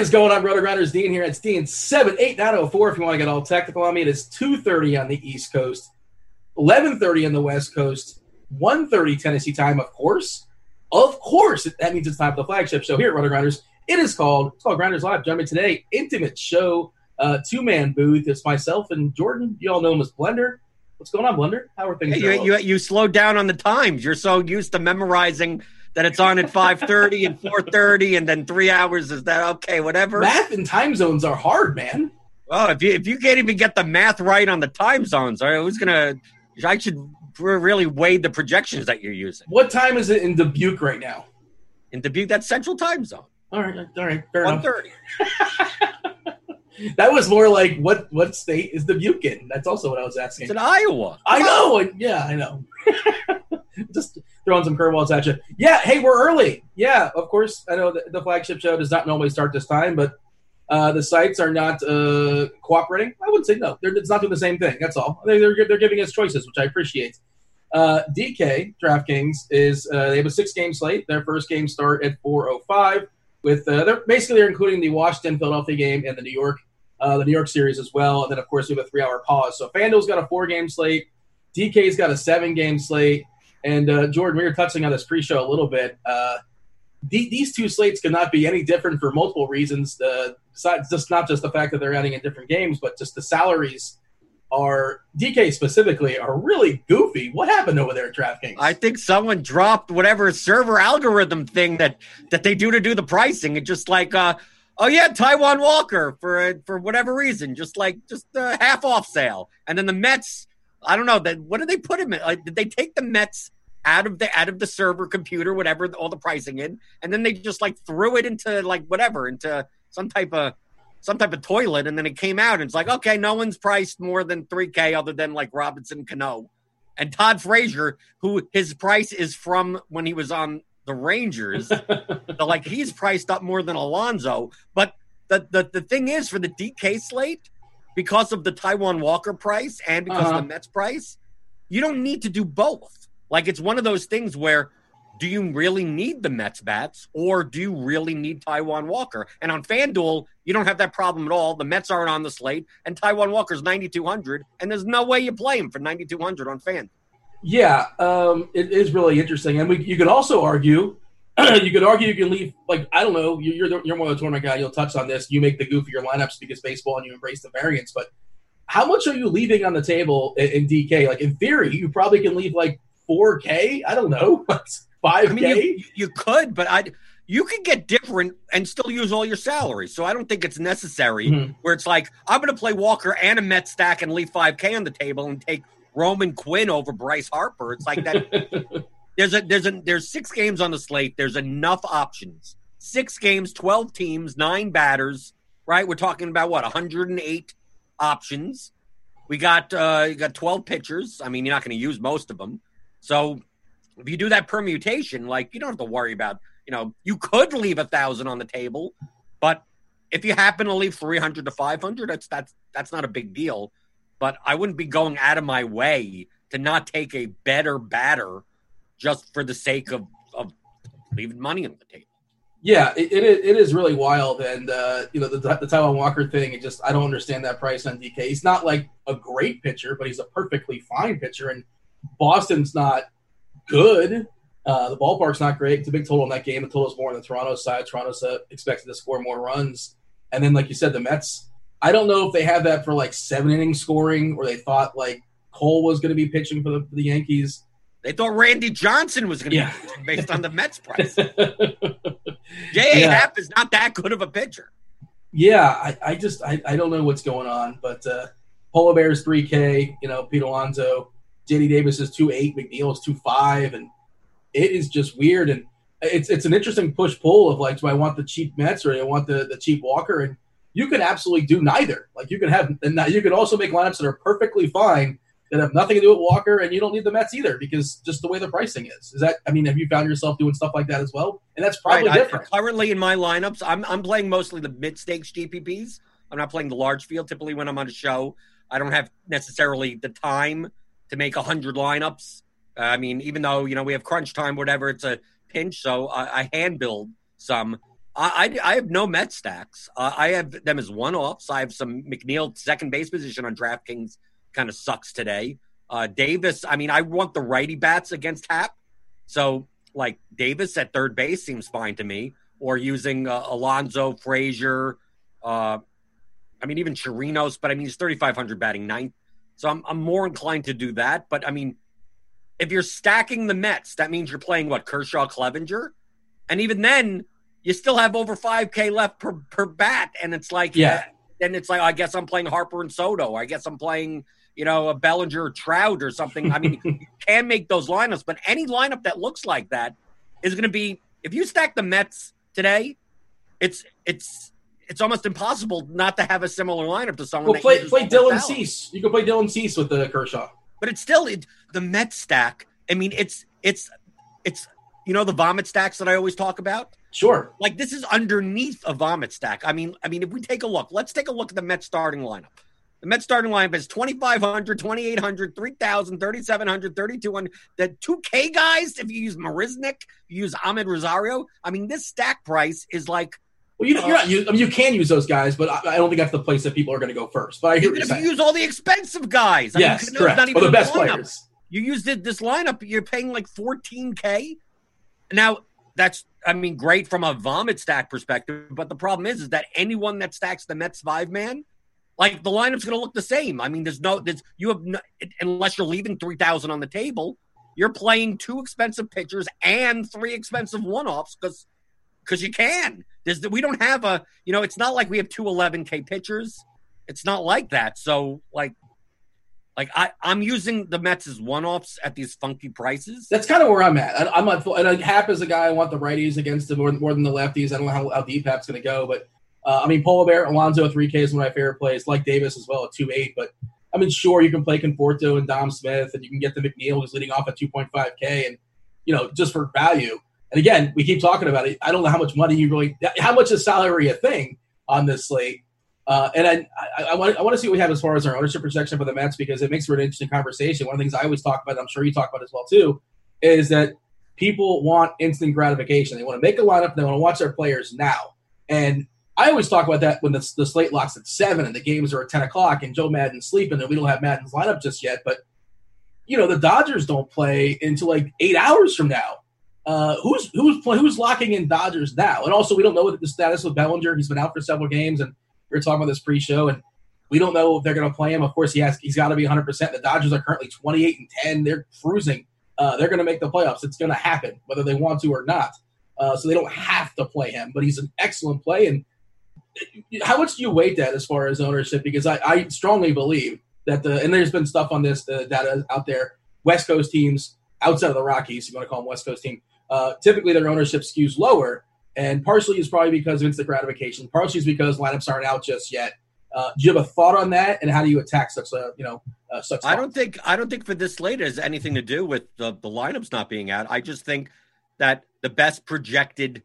is going on, Roto Grinders? Dean here. It's Dean seven eight nine zero four. If you want to get all technical on me, it is two thirty on the East Coast, eleven thirty on the West Coast, one thirty Tennessee time. Of course, of course, that means it's time for the flagship show here at Roto Grinders. It is called it's called Grinders Live. Join me today, intimate show, uh, two man booth. It's myself and Jordan. You all know him as Blender. What's going on, Blender? How are things? Hey, you, you you slowed down on the times. You're so used to memorizing that it's on at 5.30 and 4.30 and then three hours is that okay whatever. Math and time zones are hard, man. well if you if you can't even get the math right on the time zones all right, who's gonna i should really weigh the projections that you're using. What time is it in Dubuque right now? in dubuque that's central time zone. All right, all right, fair 1.30 That was more like what what state is Dubuque in? That's also what I was asking. it's in iowa I know. Yeah, I know. Just throwing some curveballs at you. Yeah. Hey, we're early. Yeah, of course. I know the, the flagship show does not normally start this time, but uh, the sites are not uh, cooperating. I wouldn't say no. They're, it's not doing the same thing. That's all. They, they're they're giving us choices, which I appreciate. Uh, DK DraftKings is uh, they have a six game slate. Their first game start at 4:05 with uh, they're basically they're including the Washington Philadelphia game and the New York uh, the New York series as well, and then of course we have a three hour pause. So FanDuel's got a four game slate. DK's got a seven game slate. And uh, Jordan, we were touching on this pre-show a little bit. Uh, the, these two slates could not be any different for multiple reasons. Besides just not just the fact that they're adding in different games, but just the salaries are DK specifically are really goofy. What happened over there at DraftKings? i think someone dropped whatever server algorithm thing that that they do to do the pricing and just like uh oh yeah Taijuan Walker for for whatever reason just like just a half off sale and then the mets I don't know that. What did they put him in? Like, did they take the Mets out of the out of the server computer, whatever all the pricing in, and then they just like threw it into like whatever into some type of some type of toilet, and then it came out and it's like okay, no one's priced more than three k other than like Robinson Cano and Todd Frazier, who his price is from when he was on the Rangers. so like he's priced up more than Alonso, but the the the thing is for the DK slate because of the Taijuan Walker price and because Uh-huh. of the Mets price, you don't need to do both. Like it's one of those things where do you really need the Mets bats or do you really need Taijuan Walker? And on FanDuel, you don't have that problem at all. The Mets aren't on the slate and Taijuan Walker's 9200 and there's no way you play him for 9200 on FanDuel. Yeah, um, it is really interesting, and we, you could also argue, you could argue you can leave like I don't know, you- you're the, you're more of a tournament guy. You'll touch on this. You make the goofier lineups because baseball, and you embrace the variance. But how much are you leaving on the table in, in DK? Like in theory, you probably can leave like four K. I don't know, five I mean, K. you, you could, but I you could get different and still use all your salary. So I don't think it's necessary Mhm. where it's like I'm going to play Walker and a Met stack and leave 5K on the table and take Roman Quinn over Bryce Harper. It's like that. there's a there's a there's six games on the slate. There's enough options. Six games, twelve teams, nine batters. Right? We're talking about what 108 options. We got uh you got 12 pitchers. I mean, you're not going to use most of them. So if you do that permutation, like you don't have to worry about, you know, you could leave a thousand on the table, but if you happen to leave 300 to 500, that's that's that's not a big deal. But I wouldn't be going out of my way to not take a better batter just for the sake of of leaving money on the table. Yeah, it, it, is, it is really wild, and uh, you know the, the Taijuan Walker thing. It just I don't understand that price on DK. He's not like a great pitcher, but he's a perfectly fine pitcher. And Boston's not good. Uh, the ballpark's not great. It's a big total in that game. The total's more on the Toronto side. Toronto's uh, expected to score more runs, and then like you said, the Mets. I don't know if they had that for like seven inning scoring, or they thought like Cole was going to be pitching for the, for the Yankees. They thought Randy Johnson was going to Yeah. be based on the Mets price. J.A. Yeah. Happ is not that good of a pitcher. Yeah, I, I just I, I don't know what's going on, but uh, Polar Bears three K, you know, Pete Alonso, JD Davis is two eight, McNeil is two five, and it is just weird. And it's it's an interesting push pull of like, do I want the cheap Mets or do I want the the cheap Walker? And you can absolutely do neither. Like you can have and you can also make lineups that are perfectly fine that have nothing to do with Walker, and you don't need the Mets either because just the way the pricing is. Is that I mean, have you found yourself doing stuff like that as well? And that's probably Right, I- different. currently in my lineups, I'm I'm playing mostly the mid stakes GPPs. I'm not playing the large field. Typically, when I'm on a show, I don't have necessarily the time to make a hundred lineups. I mean, even though you know we have crunch time, whatever, it's a pinch. So I, I hand build some. I, I, I have no Met stacks. Uh, I have them as one offs. I have some McNeil second base position on DraftKings kind of sucks today. Uh, Davis, I mean, I want the righty bats against Happ. So, like, Davis at third base seems fine to me. Or using uh, Alonso, Frazier, uh, I mean, even Chirinos, but I mean, he's 3,500 batting ninth. So I'm, I'm more inclined to do that. But I mean, if you're stacking the Mets, that means you're playing what, Kershaw, Clevinger? And even then, you still have over 5K left per, per bat. And it's like, yeah. Uh, then it's like, I guess I'm playing Harper and Soto. I guess I'm playing, you know, a Bellinger or Trout or something. I mean, you can make those lineups, but any lineup that looks like that is going to be, if you stack the Mets today, it's, it's, it's almost impossible not to have a similar lineup to someone. Well, play play Dylan Cease. You can play Dylan Cease with the Kershaw. But it's still it, the Met stack. I mean, it's it's it's you know the vomit stacks that I always talk about. Sure. Like this is underneath a vomit stack. I mean, I mean, if we take a look, let's take a look at the Met starting lineup. The Met starting lineup is 2,500, 2,800, 3,000, 3,700, 3,200. The 2K guys, if you use Marisnick, you use Amed Rosario. I mean, this stack price is like well, you, are not. Uh, you, I mean, you can use those guys, but I, I, don't think that's the place that people are going to go first. But I hear Even if you use all the expensive guys, I yes, mean, correct. Not even or the best lineup. players. You used this lineup. You're paying like 14k. Now that's, I mean, great from a vomit stack perspective. But the problem is, is that anyone that stacks the Mets five man, like the lineup's going to look the same. I mean, there's no, there's you have no, unless you're leaving three thousand on the table, you're playing two expensive pitchers and three expensive one offs because because you can. There's we don't have a you know it's not like we have two 11k pitchers. It's not like that. So like like I I'm using the Mets as one offs at these funky prices. That's kind of where I'm at. I, am not and I, Happ is a guy I want the righties against him more, more than the lefties. I don't know how, how deep Happ's going to go, but uh, I mean Polar Bear Alonso 3K is one of my favorite plays. Like Davis as well at two eight. but I mean sure you can play Conforto and Dom Smith and you can get the McNeil who's leading off at 2.5K and you know just for value. And again, we keep talking about it. I don't know how much money you really, how much is salary a thing on this slate. Uh, and I, I, I, want, I want to see what we have as far as our ownership projection for the Mets because it makes for an interesting conversation. One of the things I always talk about, I'm sure you talk about as well too, is that people want instant gratification. They want to make a lineup, they want to watch their players now. And I always talk about that when the, the slate locks at seven and the games are at 10 o'clock and Joe Maddon's sleeping and we don't have Maddon's lineup just yet. But, you know, the Dodgers don't play until like eight hours from now. Uh, who's who's who's locking in Dodgers now? And also, we don't know what the status of Bellinger. He's been out for several games, and we were talking about this pre-show, and we don't know if they're going to play him. Of course, he has he's got to be 100. percent The Dodgers are currently 28 and 10. They're cruising. Uh, they're going to make the playoffs. It's going to happen, whether they want to or not. Uh, so they don't have to play him, but he's an excellent play. And how much do you weight that as far as ownership? Because I, I strongly believe that the and there's been stuff on this the data out there. West Coast teams outside of the Rockies, you want to call them West Coast team, uh, typically their ownership skews lower. And partially is probably because of instant gratification. Partially is because lineups aren't out just yet. Uh, do you have a thought on that, and how do you attack such a you know uh, such? I don't think I don't think for this slate has anything to do with the the lineups not being out. I just think that the best projected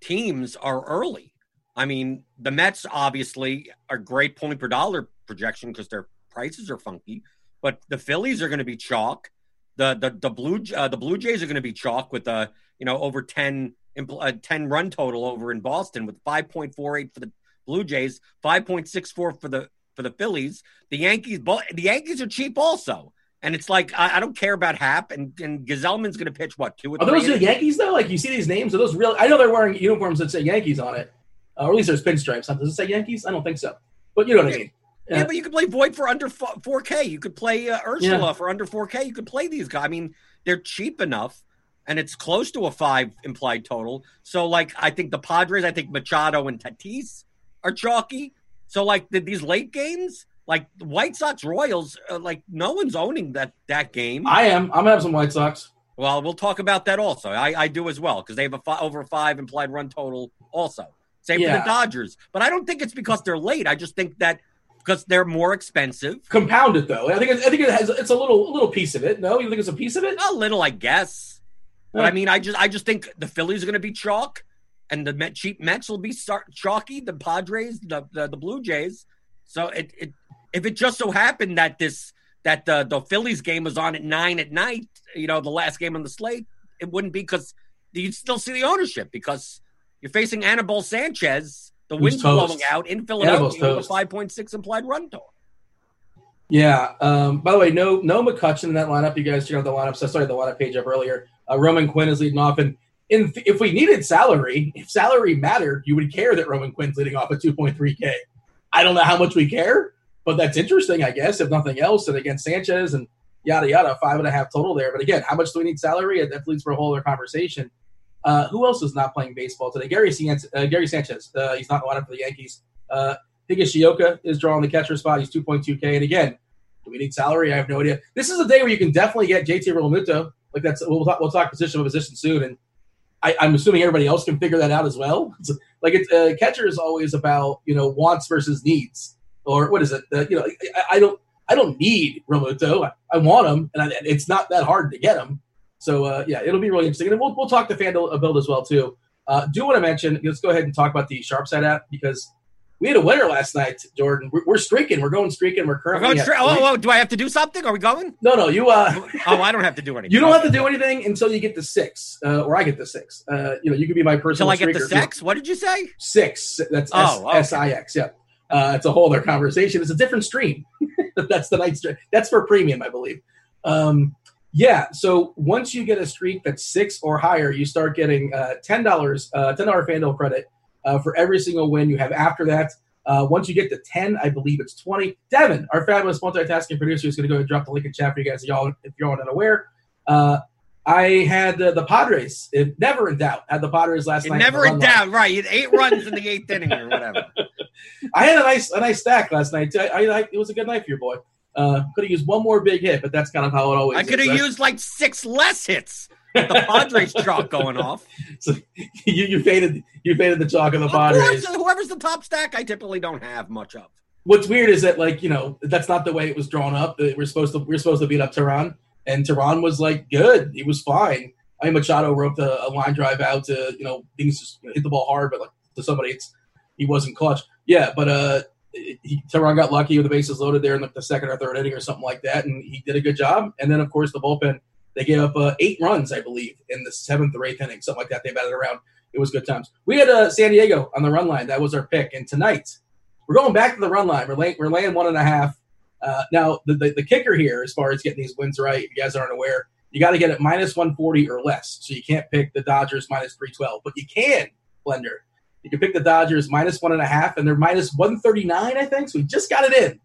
teams are early. I mean, the Mets obviously are great point per dollar projection because their prices are funky, but the Phillies are going to be chalk. The the the blue uh, the Blue Jays are going to be chalk with a you know over 10, uh, 10 run total over in Boston with five point four eight for the Blue Jays, five point six four for the for the Phillies. The Yankees the Yankees are cheap also. And it's like I, I don't care about Happ and, and Gsellman's going to pitch what two or are those the Yankees though? Like you see these names, are those real? I know they're wearing uniforms that say Yankees on it, uh, or at least there's pinstripes. Does it say Yankees? I don't think so, but you know what I mean. Yeah, but you could play Voit for under 4K. You could play uh, Urshela yeah. for under 4K. You could play these guys. I mean, they're cheap enough, and it's close to a five implied total. So, like, I think the Padres, I think Machado and Tatis are chalky. So, like, the, these late games, like the White Sox Royals, uh, like no one's owning that that game. I am. I'm gonna have some White Sox. Well, we'll talk about that also. I, I do as well because they have a fi- over five implied run total also. Same yeah. for the Dodgers, but I don't think it's because they're late. I just think that because they're more expensive. Compounded though, I think it, I think it has it's a little a little piece of it. No, you think it's a piece of it? A little, I guess. But I mean, I just I just think the Phillies are going to be chalk, and the Met, cheap Mets will be start, chalky. The Padres, the, the the Blue Jays. So it it if it just so happened that this that the the Phillies game was on at nine at night, you know, the last game on the slate, it wouldn't be because you'd still see the ownership because You're facing Anibal Sanchez. The wind's blowing out in Philadelphia with a five point six implied run total. Yeah. Um, by the way, no no McCutcheon in that lineup. You guys check out the lineup. So sorry, the lineup page up earlier. Uh, Roman Quinn is leading off, and in, if we needed salary, if salary mattered, you would care that Roman Quinn's leading off at 2.3k. I don't know how much we care, but that's interesting, I guess, if nothing else. And against Sanchez and yada yada, five and a half total there. But again, how much do we need salary? That leads for a whole other conversation. Uh, who else is not playing baseball today? Gary Sanchez. Uh, Gary Sanchez. Uh, he's not in the lineup for the Yankees. Uh, Higashioka is drawing the catcher spot. He's 2.2k. And again, do we need salary? I have no idea. This is a day where you can definitely get JT Realmuto. Like that's we'll talk, we'll talk position by position soon, and I, I'm assuming everybody else can figure that out as well. It's, like it's uh, catcher is always about you know wants versus needs, or what is it? Uh, you know, I, I don't I don't need Realmuto. I, I want him, and I, it's not that hard to get him. So uh, yeah, it'll be really interesting, and we'll we'll talk to FanDuel build as well too. Uh, do want to mention? Let's go ahead and talk about the Sharp Side app because we had a winner last night, Jordan. We're, we're streaking. We're going streaking. We're We're currently going at straight. three- Oh, oh, do I have to do something? Are we going? no, no. You uh, Oh, I don't have to do anything. you don't have to do anything until you get to six, uh, or I get to six. Uh, you know, you could be my personal. Until I get if you- What did you say? Six. That's Oh. S I X. Yeah, uh, it's a whole other conversation. It's a different stream. that's the night stream. That's for premium, I believe. Um, yeah. So once you get a streak that's six or higher, you start getting uh, ten dollars, uh, ten dollar FanDuel credit uh, for every single win you have after that. Uh, once you get to 10, I believe it's 20. Devin, our fabulous multitasking producer, is going to go and drop the link in chat for you guys, y'all, if you're all unaware. Uh, I had uh, the Padres, if never in doubt, had the Padres last night. never in line. doubt. Right. You had eight runs in the eighth inning or whatever. I had a nice a nice stack last night. I, I, I- it was a good night for your boy. Uh, could have used one more big hit, but that's kind of how it always I could have used like six less hits. The Padres chalk going off. So you, you faded you faded the chalk of the Of Padres. course, whoever's the top stack, I typically don't have much of. What's weird is that like you know that's not the way it was drawn up. We're supposed to we're supposed to beat up Teheran, and Teheran was like good. He was fine. I mean, Machado roped a, a line drive out to you know things just hit the ball hard, but like to somebody it's he wasn't clutch. Yeah, but uh, he, Teheran got lucky with the bases loaded there in the second or third inning or something like that, and he did a good job. And then of course the bullpen they gave up uh, eight runs, I believe, in the seventh or eighth inning, something like that. They batted around. It was good times. We had uh, San Diego on the run line. That was our pick. And tonight we're going back to the run line. We're laying, we're laying one and a half. Uh, now the, the the kicker here, as far as getting these wins right, if you guys aren't aware, you got to get it minus one forty or less. So you can't pick the Dodgers minus three twelve, but you can blender. You can pick the Dodgers minus one and a half, and they're minus one thirty nine, I think. So we just got it in.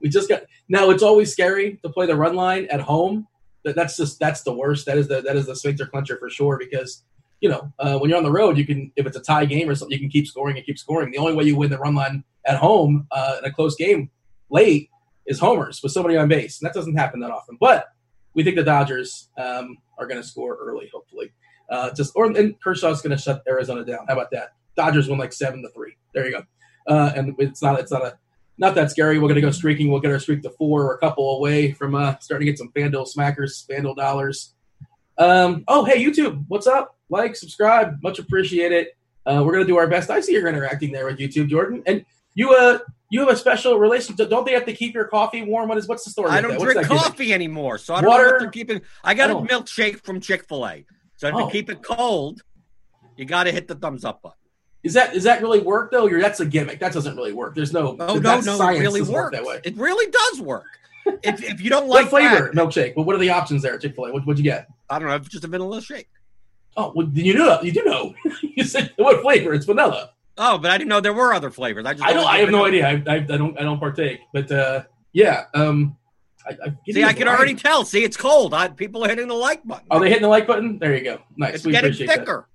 We just got. Now it's always scary to play the run line at home. That, that's just that's the worst. That is the that is the sphincter clincher for sure because you know uh, when you're on the road, you can if it's a tie game or something, you can keep scoring and keep scoring. The only way you win the run line at home uh, in a close game late is homers with somebody on base, and that doesn't happen that often. But we think the Dodgers um, are going to score early, hopefully. Uh, just or and Kershaw's going to shut Arizona down. How about that? Dodgers win like seven to three. There you go. Uh, and it's not it's not a not that scary. We're going to go streaking. We'll get our streak to four or a couple away from uh, starting to get some FanDuel smackers, FanDuel dollars. Um, oh, hey, YouTube, what's up? Like, subscribe, much appreciated. Uh, we're going to do our best. I see you're interacting there with YouTube, Jordan. And you uh, you have a special relationship. Don't they have to keep your coffee warm? What is what's the story? I don't? Drink coffee anymore, so I don't know Water? what they're keeping. I got a Oh. milkshake from Chick Fil A, so Oh. to keep it cold, you got to hit the thumbs up button. Is that does that really work though? Or that's a gimmick. That doesn't really work. There's no. Oh no, no, it really doesn't work that way. It really does work. if, if you don't What like flavor that, milkshake? Well, what are the options there? Chick Fil A. What, what'd you get? I don't know. Just a vanilla shake. Oh, well, you know, you do know. you said what flavor? It's vanilla. Oh, but I didn't know there were other flavors. I just I don't. I have no idea. I, I, I don't. I don't partake. But uh, yeah. Um, I, I See, I can already tell. See, it's cold. I, people are hitting the like button. Are they hitting the like button? There you go. Nice. it's we getting appreciate thicker.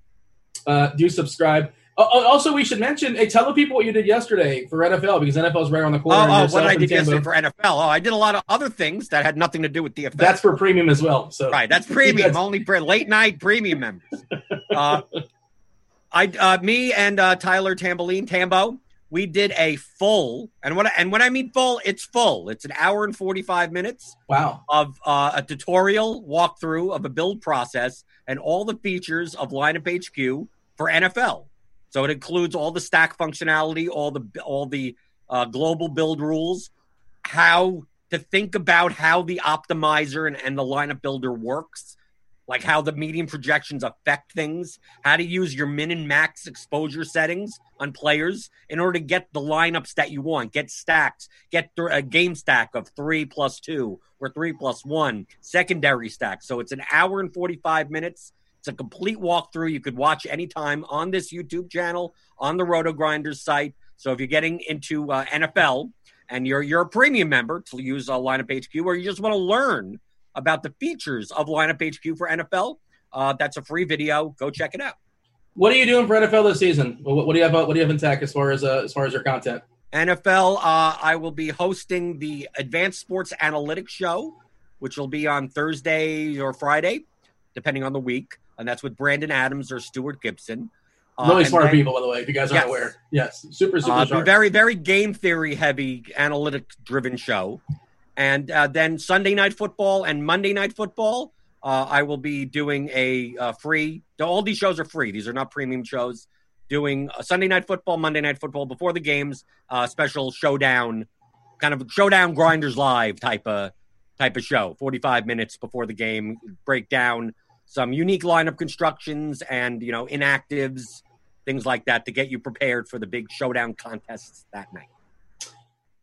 that. Uh, do subscribe. Uh, uh, also, we should mention. Hey, tell the people what you did yesterday for NFL because NFL's right around the Oh, corner. oh, Yourself what I did Tambo. yesterday for NFL. Oh, I did a lot of other things that had nothing to do with DFS. That's for premium as well. So Right, that's premium. That's- only for late night premium members. Uh, I, uh, me and uh, Tyler Tamboline Tambo, we did a full, and when I, and when I mean full, it's full. It's an hour and forty five minutes Wow. of uh, a tutorial walkthrough of a build process and all the features of Lineup HQ for NFL. So it includes all the stack functionality, all the all the uh, global build rules, how to think about how the optimizer and, and the lineup builder works, like how the median projections affect things, how to use your min and max exposure settings on players in order to get the lineups that you want, get stacks, get a game stack of three plus two or three plus one, secondary stack. So it's an hour and 45 minutes. It's a complete walkthrough. You could watch anytime on this YouTube channel, on the Roto Grinders site. So if you're getting into uh, NFL and you're you're a premium member to use a lineup HQ, or you just want to learn about the features of lineup HQ for NFL, uh, that's a free video. Go check it out. What are you doing for NFL this season? What, what do you have? What do you have in tech as far as uh, as far as your content? NFL, uh, I will be hosting the Advanced Sports Analytics Show, which will be on Thursday or Friday, depending on the week, and that's with Brandon Adams or Stuart Gibson. Uh, really smart then, people, by the way. If you guys aren't yes. aware, yes, super super uh, Very very game theory heavy, analytic driven show, and uh, then Sunday night football and Monday night football. Uh, I will be doing a uh, free. All these shows are free. These are not premium shows. Doing Sunday night football, Monday night football before the games. Uh, special showdown, kind of showdown grinders live type of type of show. Forty five minutes before the game, break down some unique lineup constructions and you know inactives, things like that to get you prepared for the big showdown contests that night.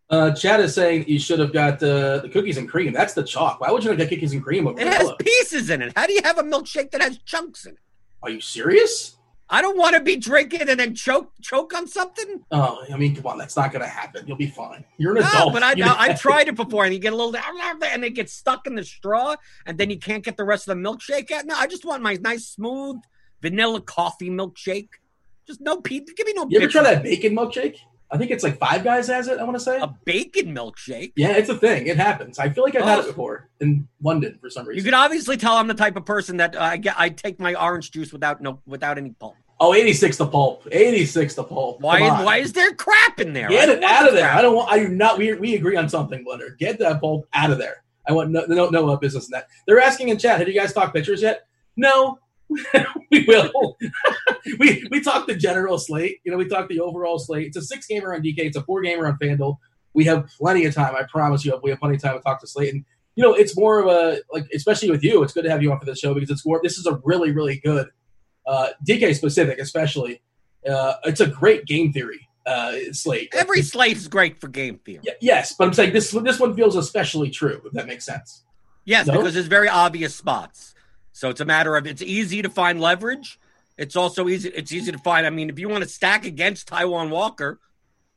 Uh, Chad is saying you should have got uh, the cookies and cream. That's the chalk. Why would you not get cookies and cream? Over it has pieces in it. How do you have a milkshake that has chunks in it? Are you serious? I don't want to be drinking and then choke choke on something. Oh, I mean, come on, that's not going to happen. You'll be fine. You're an no, adult. but I know. I tried it before, and you get a little and it gets stuck in the straw, and then you can't get the rest of the milkshake out. No, I just want my nice smooth vanilla coffee milkshake. Just no Pete. Give me no. You ever try that bacon milkshake? I think it's like Five Guys has it. I want to say a bacon milkshake. Yeah, it's a thing. It happens. I feel like I've oh. had it oh. before in London for some reason. You can obviously tell I'm the type of person that uh, I get. I take my orange juice without no without any pulp. Oh, 86 the pulp. 86 the pulp. Why? Why is there crap in there? Get it out of there. I don't want. I do not. We we agree on something, Blender. Get that pulp out of there. I want no no no business in that. They're asking in chat. Have you guys talked pictures yet? No, we will. we we talked the general slate. You know, we talked the overall slate. It's a six gamer on DK. It's a four gamer on FanDuel. We have plenty of time. I promise you, we have plenty of time to talk to slate. And you know, it's more of a like, especially with you. It's good to have you on for this show because it's more. This is a really really good uh, DK specific, especially. Uh, it's a great game theory uh, slate. Every slate is great for game theory. Y- yes, but I'm saying this this one feels especially true. If that makes sense. Yes, no? because there's very obvious spots. So it's a matter of it's easy to find leverage. It's also easy. It's easy to find. I mean, if you want to stack against Taijuan Walker,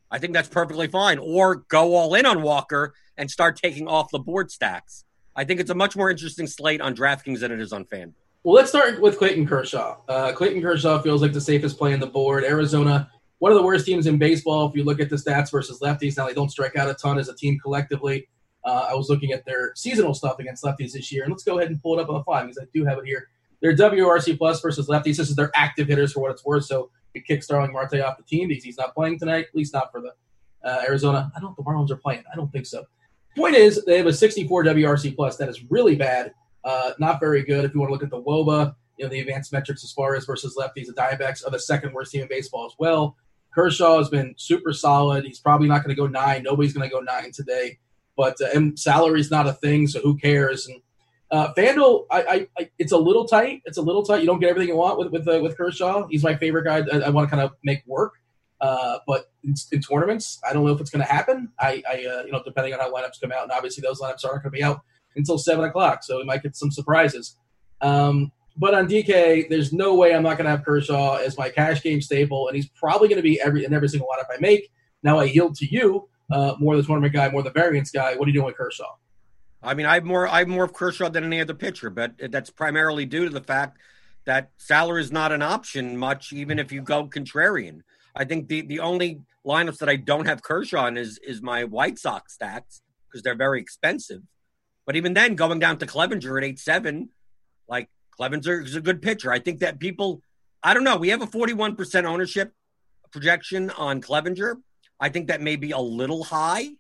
I think that's perfectly fine. Or go all in on Walker and start taking off the board stacks. I think it's a much more interesting slate on DraftKings than it is on Fan. Well, let's start with Clayton Kershaw. Uh, Clayton Kershaw feels like the safest play on the board. Arizona, one of the worst teams in baseball. If you look at the stats versus lefties, now they don't strike out a ton as a team collectively. Uh, I was looking at their seasonal stuff against lefties this year, and let's go ahead and pull it up on the fly because I do have it here. Their WRC plus versus lefties. This is their active hitters for what it's worth. So we kick Starling Marte off the team because he's not playing tonight, at least not for the uh, Arizona. I don't know if the Marlins are playing. I don't think so. Point is, they have a 64 WRC plus. That is really bad. Uh, not very good. If you want to look at the WOBA, you know the advanced metrics as far as versus lefties, the Diamondbacks are the second worst team in baseball as well. Kershaw has been super solid. He's probably not going to go nine. Nobody's going to go nine today but uh, and salary's not a thing, so who cares? And uh, FanDuel, I, I, I, it's a little tight. It's a little tight. You don't get everything you want with with uh, with Kershaw. He's my favorite guy. I, I want to kind of make work. Uh, but in, in, tournaments, I don't know if it's going to happen. I, I uh, you know, depending on how lineups come out, and obviously those lineups aren't going to be out until seven o'clock, so we might get some surprises. Um, but on DK, there's no way I'm not going to have Kershaw as my cash game staple, and he's probably going to be every in every single lineup I make. Now I yield to you uh, more the tournament guy, more the variance guy. What are you doing with Kershaw? I mean, I'm more I'm more of Kershaw than any other pitcher, but that's primarily due to the fact that salary is not an option much, even if you go contrarian. I think the the only lineups that I don't have Kershaw in is is my White Sox stats because they're very expensive. But even then, going down to Clevinger at eight seven, like Clevinger is a good pitcher. I think that people, I don't know, we have a forty one percent ownership projection on Clevinger. I think that may be a little high.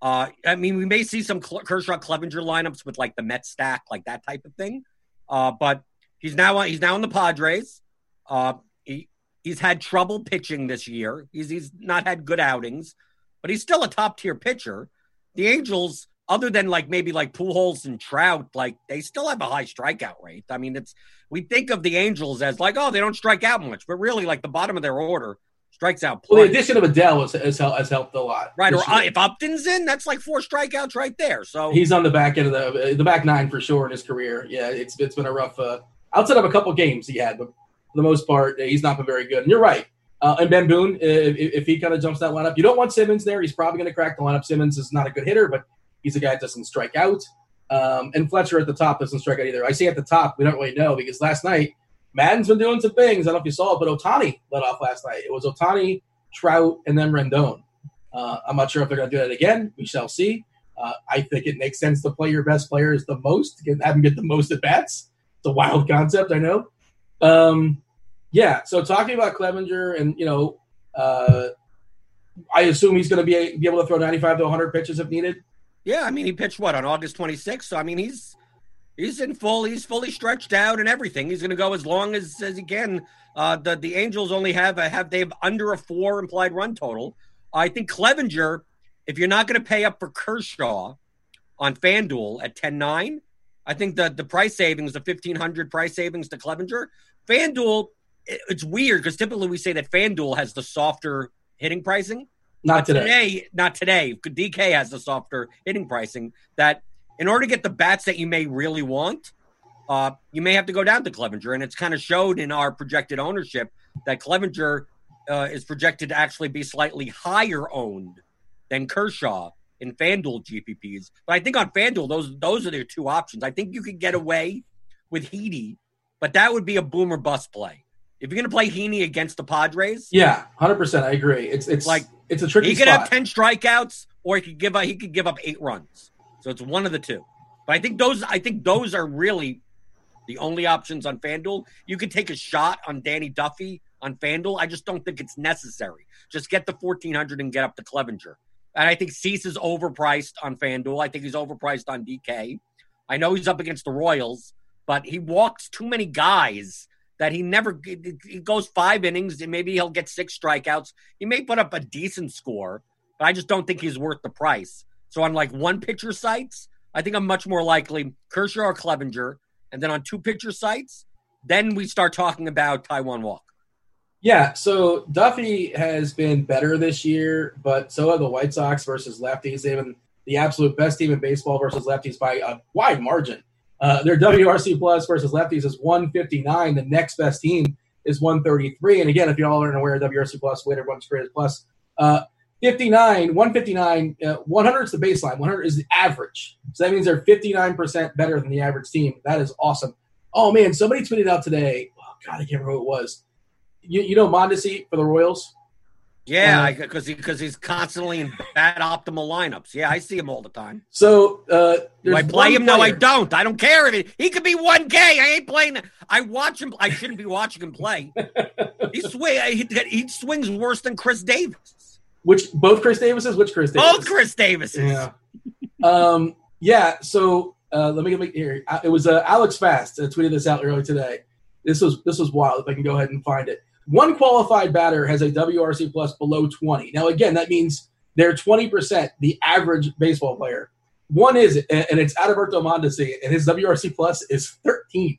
Uh, I mean, we may see some Kershaw Clevinger lineups with like the Met stack, like that type of thing. Uh, but he's now on, he's now in the Padres. Uh, he he's had trouble pitching this year. He's he's not had good outings, but he's still a top tier pitcher. The Angels other than like maybe like Pujols and Trout, like they still have a high strikeout rate. I mean, it's we think of the Angels as like, oh, they don't strike out much, but really, like the bottom of their order strikes out. Well, the addition of Adell has, has, helped, has helped a lot. Right, or uh, if Upton's in, that's like four strikeouts right there. So he's on the back end of the the back nine for sure in his career. Yeah, it's it's been a rough. Uh, outside of a couple games he had, but for the most part, he's not been very good. And you're right. Uh, and Ben Boone, if, if he kind of jumps that lineup, you don't want Simmons there. He's probably going to crack the lineup. Simmons is not a good hitter, but he's a guy that doesn't strike out. Um, and Fletcher at the top doesn't strike out either. I say at the top, we don't really know because last night Maddon's been doing some things. I don't know if you saw it, but Ohtani led off last night. It was Ohtani, Trout, and then Rendon. Uh, I'm not sure if they're going to do that again. We shall see. Uh, I think it makes sense to play your best players the most, get, have them get the most at bats. It's a wild concept, I know. Um, yeah. So talking about Clevinger, and you know, uh, I assume he's going to be be able to throw 95 to 100 pitches if needed. Yeah, I mean, he pitched what on August 26th. So I mean, he's he's in full. He's fully stretched out and everything. He's going to go as long as as he can. Uh, the the Angels only have a, have they have under a four implied run total. I think Clevinger, if you're not going to pay up for Kershaw on FanDuel at 10-9, I think the the price savings, the 1500 price savings to Clevinger, FanDuel, it, it's weird because typically we say that FanDuel has the softer hitting pricing. Not today. today. Not today. DK has the softer hitting pricing that in order to get the bats that you may really want, uh, you may have to go down to Clevinger. And it's kind of showed in our projected ownership that Clevinger uh, is projected to actually be slightly higher owned than Kershaw in FanDuel GPPs. But I think on FanDuel, those those are the two options. I think you could get away with Heaney, but that would be a boomer bust play. If you're going to play Heaney against the Padres, yeah, hundred percent, I agree. It's it's like it's a tricky. He could spot. have ten strikeouts, or he could give up. He could give up eight runs. So it's one of the two. But I think those. I think those are really the only options on FanDuel. You could take a shot on Danny Duffy on FanDuel. I just don't think it's necessary. Just get the fourteen hundred and get up to Clevinger. And I think Cease is overpriced on FanDuel. I think he's overpriced on DK. I know he's up against the Royals, but he walks too many guys that he never he goes five innings and maybe he'll get six strikeouts. He may put up a decent score, but I just don't think he's worth the price. So on like one pitcher sites, I think I'm much more likely Kershaw or Clevinger, and then on two pitcher sites, then we start talking about Taijuan Walk. Yeah, so Duffy has been better this year, but so have the White Sox versus lefties. They've been the absolute best team in baseball versus lefties by a wide margin. Uh, their WRC plus versus lefties is 159. The next best team is 133. And again, if you all aren't aware, WRC plus weighted runs created plus uh, 59, 159, uh, 100 is the baseline. 100 is the average. So that means they're 59% better than the average team. That is awesome. Oh man, somebody tweeted out today. Oh God, I can't remember who it was. You, you know Mondesi for the Royals? Yeah, because uh, he, because he's constantly in bad optimal lineups. Yeah, I see him all the time. So uh, do I play him? Player. No, I don't. I don't care if he, he could be one K. I ain't playing. I watch him. I shouldn't be watching him play. he swing. He, he swings worse than Chris Davis. Which both Chris Davises? Which Chris Davis? Both Chris Davises. Yeah. um. Yeah. So uh, let me get me here. Uh, it was uh, Alex Fast uh, tweeted this out earlier today. This was this was wild. If I can go ahead and find it. One qualified batter has a WRC plus below 20. Now, again, that means they're 20%, the average baseball player. One is, and it's Adalberto Mondesi, and his WRC plus is 13.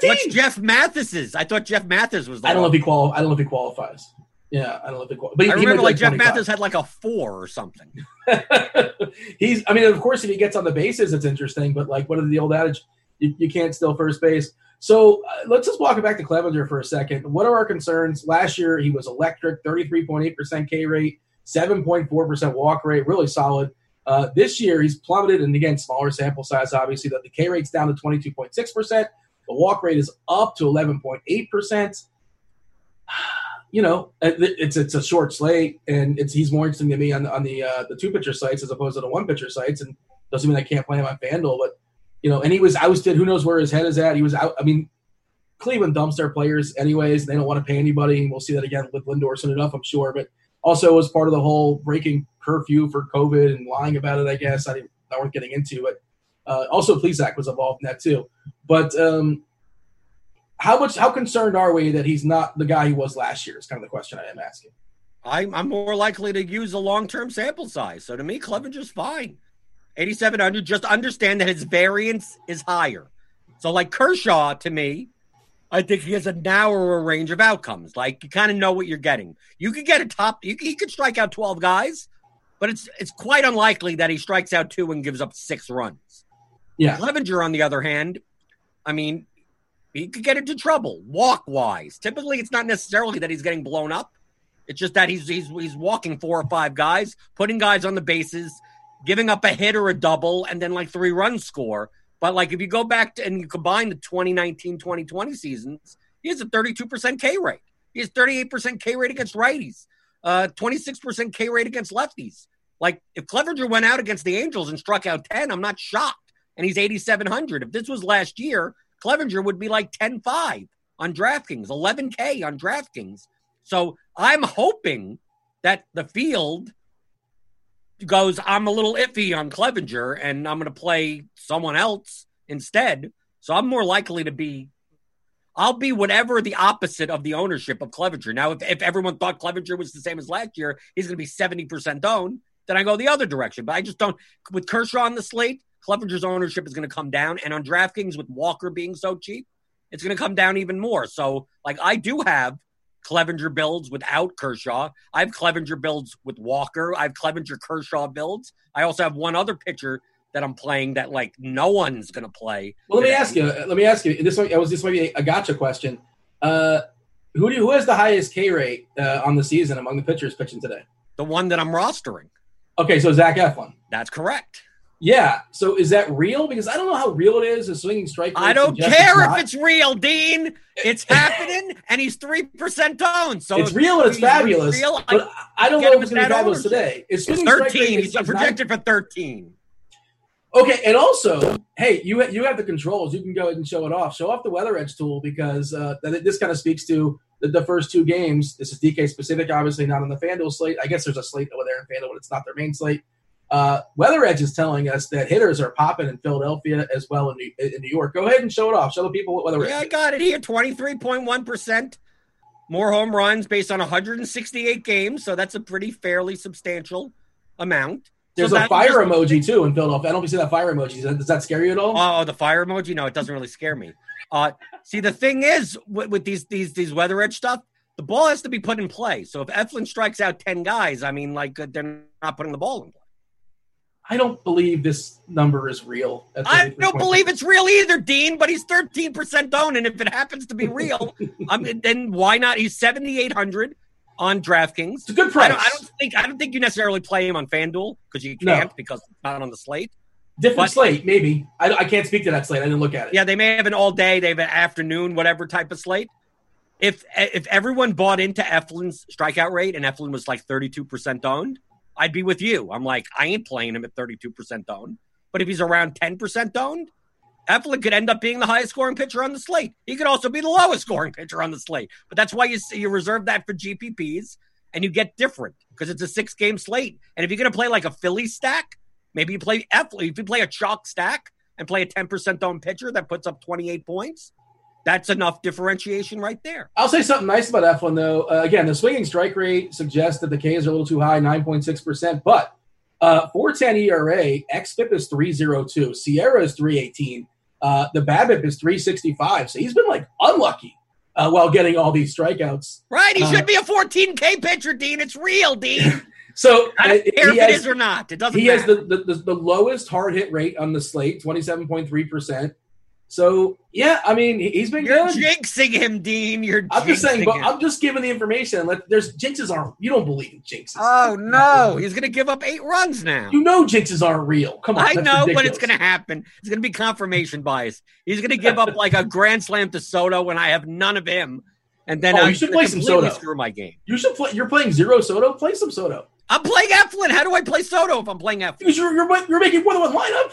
13. What's Jeff Mathis's? I thought Jeff Mathis was. I don't know if he qual. I don't know if he qualifies. Yeah, I don't know if he qualifies. But he, I remember like, like Jeff Mathis had like a four or something. He's. I mean, of course, if he gets on the bases, it's interesting. But like, what is the old adage? You, you can't steal first base. So uh, let's just walk it back to Clevinger for a second. What are our concerns? Last year, he was electric, 33.8% K rate, 7.4% walk rate, really solid. Uh, this year, he's plummeted, and again, smaller sample size, obviously, that the K rate's down to 22.6%. The walk rate is up to 11.8%. You know, it's it's a short slate, and it's he's more interesting to me on the on the uh, the two pitcher sites as opposed to the one pitcher sites. And doesn't mean I can't play him on Fanduel, but you know, and he was ousted. Who knows where his head is at? He was out. I mean, Cleveland dumps their players anyways. They don't want to pay anybody. We'll see that again with Lindor soon enough, I'm sure. But also as part of the whole breaking curfew for COVID and lying about it, I guess. I didn't, not worth getting into. it. uh, also Plesac was involved in that too. But um, how much, how concerned are we that he's not the guy he was last year? Is kind of the question I am asking. I'm, I'm more likely to use a long term sample size. So to me, Clevinger's fine 8,700. Just understand that his variance is higher. So, like Kershaw, to me, I think he has a narrower range of outcomes. Like you kind of know what you're getting. You could get a top. You, he could strike out 12 guys, but it's it's quite unlikely that he strikes out two and gives up six runs. Yeah. Clevinger, on the other hand, I mean, he could get into trouble walk wise. Typically, it's not necessarily that he's getting blown up. It's just that he's he's he's walking four or five guys, putting guys on the bases, giving up a hit or a double, and then like three runs score. But like if you go back to, and you combine the 2019 2020 seasons, he has a 32% K rate. He has 38% K rate against righties, uh, 26% K rate against lefties. Like if Clevinger went out against the Angels and struck out 10, I'm not shocked. And he's 8,700. If this was last year, Clevinger would be like 10 5 on DraftKings, 11K on DraftKings. So I'm hoping that the field goes, I'm a little iffy on Clevinger and I'm going to play someone else instead. So I'm more likely to be, I'll be whatever the opposite of the ownership of Clevinger. Now, if, if everyone thought Clevinger was the same as last year, he's going to be 70% owned, then I go the other direction. But I just don't, with Kershaw on the slate, Clevinger's ownership is going to come down. And on DraftKings, with Walker being so cheap, it's going to come down even more. So, like, I do have Clevinger builds without Kershaw. I have Clevinger builds with Walker. I have Clevinger Kershaw builds. I also have one other pitcher that I'm playing that like no one's going to play. Well, let me ask you. Let me ask you. This might, was this might be a gotcha question. Uh, who do who has the highest K rate uh, on the season among the pitchers pitching today? The one that I'm rostering. Okay, so Zach Eflin. That's correct. Yeah. So is that real? Because I don't know how real it is. A swinging strike. I don't care it's if it's real, Dean. It's happening, and he's three percent owned. So it's real and it's fabulous. Real, but I, I don't know if it's going to be fabulous today. It's, it's thirteen. He's projected nine. for thirteen. Okay, and also, hey, you you have the controls. You can go ahead and show it off. Show off the Weather Edge tool because uh, this kind of speaks to the, the, first two games. This is DK specific, obviously not on the FanDuel slate. I guess there's a slate over there in FanDuel, but it's not their main slate. Uh, Weather Edge is telling us that hitters are popping in Philadelphia as well in New, in New York. Go ahead and show it off. Show the people what Weather Edge. Yeah, I got it here. Twenty three point one percent more home runs based on 168 games. So that's a pretty fairly substantial amount. There's so a fire just, emoji too in Philadelphia. I don't know if you see that fire emoji. Does that scare you at all? Oh, the fire emoji? No, it doesn't really scare me. Uh, see, the thing is with, with these these these weather edge stuff, the ball has to be put in play. So if Eflin strikes out ten guys, I mean, like they're not putting the ball in play. I don't believe this number is real. I don't believe it's real either, Dean. But he's thirteen percent owned, and if it happens to be real, um, then why not? He's seventy eight hundred on DraftKings. It's a good price. I don't, I don't, think I don't think you necessarily play him on FanDuel because you can't no. because it's not on the slate. Different but, slate, maybe. I, I can't speak to that slate. I didn't look at it. Yeah, they may have an all day, they have an afternoon, whatever type of slate. If if everyone bought into Eflin's strikeout rate and Eflin was like thirty two percent owned, I'd be with you. I'm like, I ain't playing him at 32% owned. But if he's around 10% owned, Eflin could end up being the highest scoring pitcher on the slate. He could also be the lowest scoring pitcher on the slate. But that's why you you reserve that for GPPs and you get different because it's a six game slate. And if you're going to play like a Philly stack, maybe you play Eflin. If you play a chalk stack and play a 10% owned pitcher that puts up 28 points, that's enough differentiation right there. I'll say something nice about Eflin though. Uh, again, the swinging strike rate suggests that the Ks are a little too high, 9.6%. But uh, 410 ERA, XFIP is 302, SIERA is 318, uh, the BABIP is 365. So he's been like unlucky uh, while getting all these strikeouts. Right. He uh, should be a 14K pitcher, Dean. It's real, Dean. so I don't care if has, it is or not. It doesn't He matter. has the, the, the, the lowest hard hit rate on the slate, 27.3%. So yeah, I mean he's been You're good. jinxing him, Dean. You're. I'm just saying, but him. I'm just giving the information. Like, there's jinxes aren't. You don't believe in jinxes. Oh no, he's gonna give up eight runs now. You know jinxes aren't real. Come on, I know, ridiculous. but it's gonna happen. It's gonna be confirmation bias. He's gonna give up like a grand slam to Soto when I have none of him, and then oh, I'm you should play some Soto. Screw my game. You should play. You're playing zero Soto. Play some Soto. I'm playing Eflin. How do I play Soto if I'm playing Eflin? Because you're, you're, you're making more than one lineup.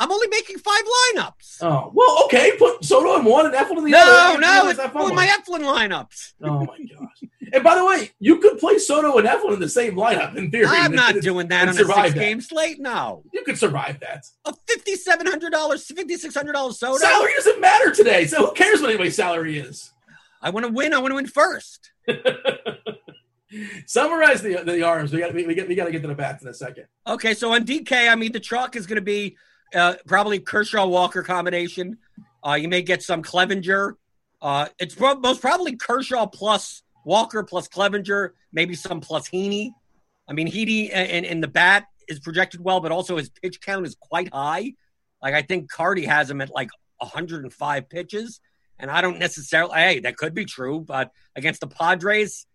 I'm only making five lineups. Oh well, okay. Put Soto in one and Eflin in the no, other. No, no, it's with my Eflin lineups. Oh my gosh! and by the way, you could play Soto and Eflin in the same lineup in theory. I'm not and, doing that on a six-game that. slate. No, you could survive that. A fifty-seven hundred dollars, fifty-six hundred dollars Soto. Salary doesn't matter today, so who cares what anybody's salary is? I want to win. I want to win first. Summarize the the arms. We got we, we get we got to get to the bats in a second. Okay, so on DK, I mean the chalk is going to be uh, probably Kershaw Walker combination. Uh, you may get some Clevinger. Uh, it's pro- most probably Kershaw plus Walker plus Clevinger, maybe some plus Heaney. I mean, Heaney in, in the bat is projected well, but also his pitch count is quite high. Like I think Cardi has him at like 105 pitches, and I don't necessarily. Hey, that could be true, but against the Padres,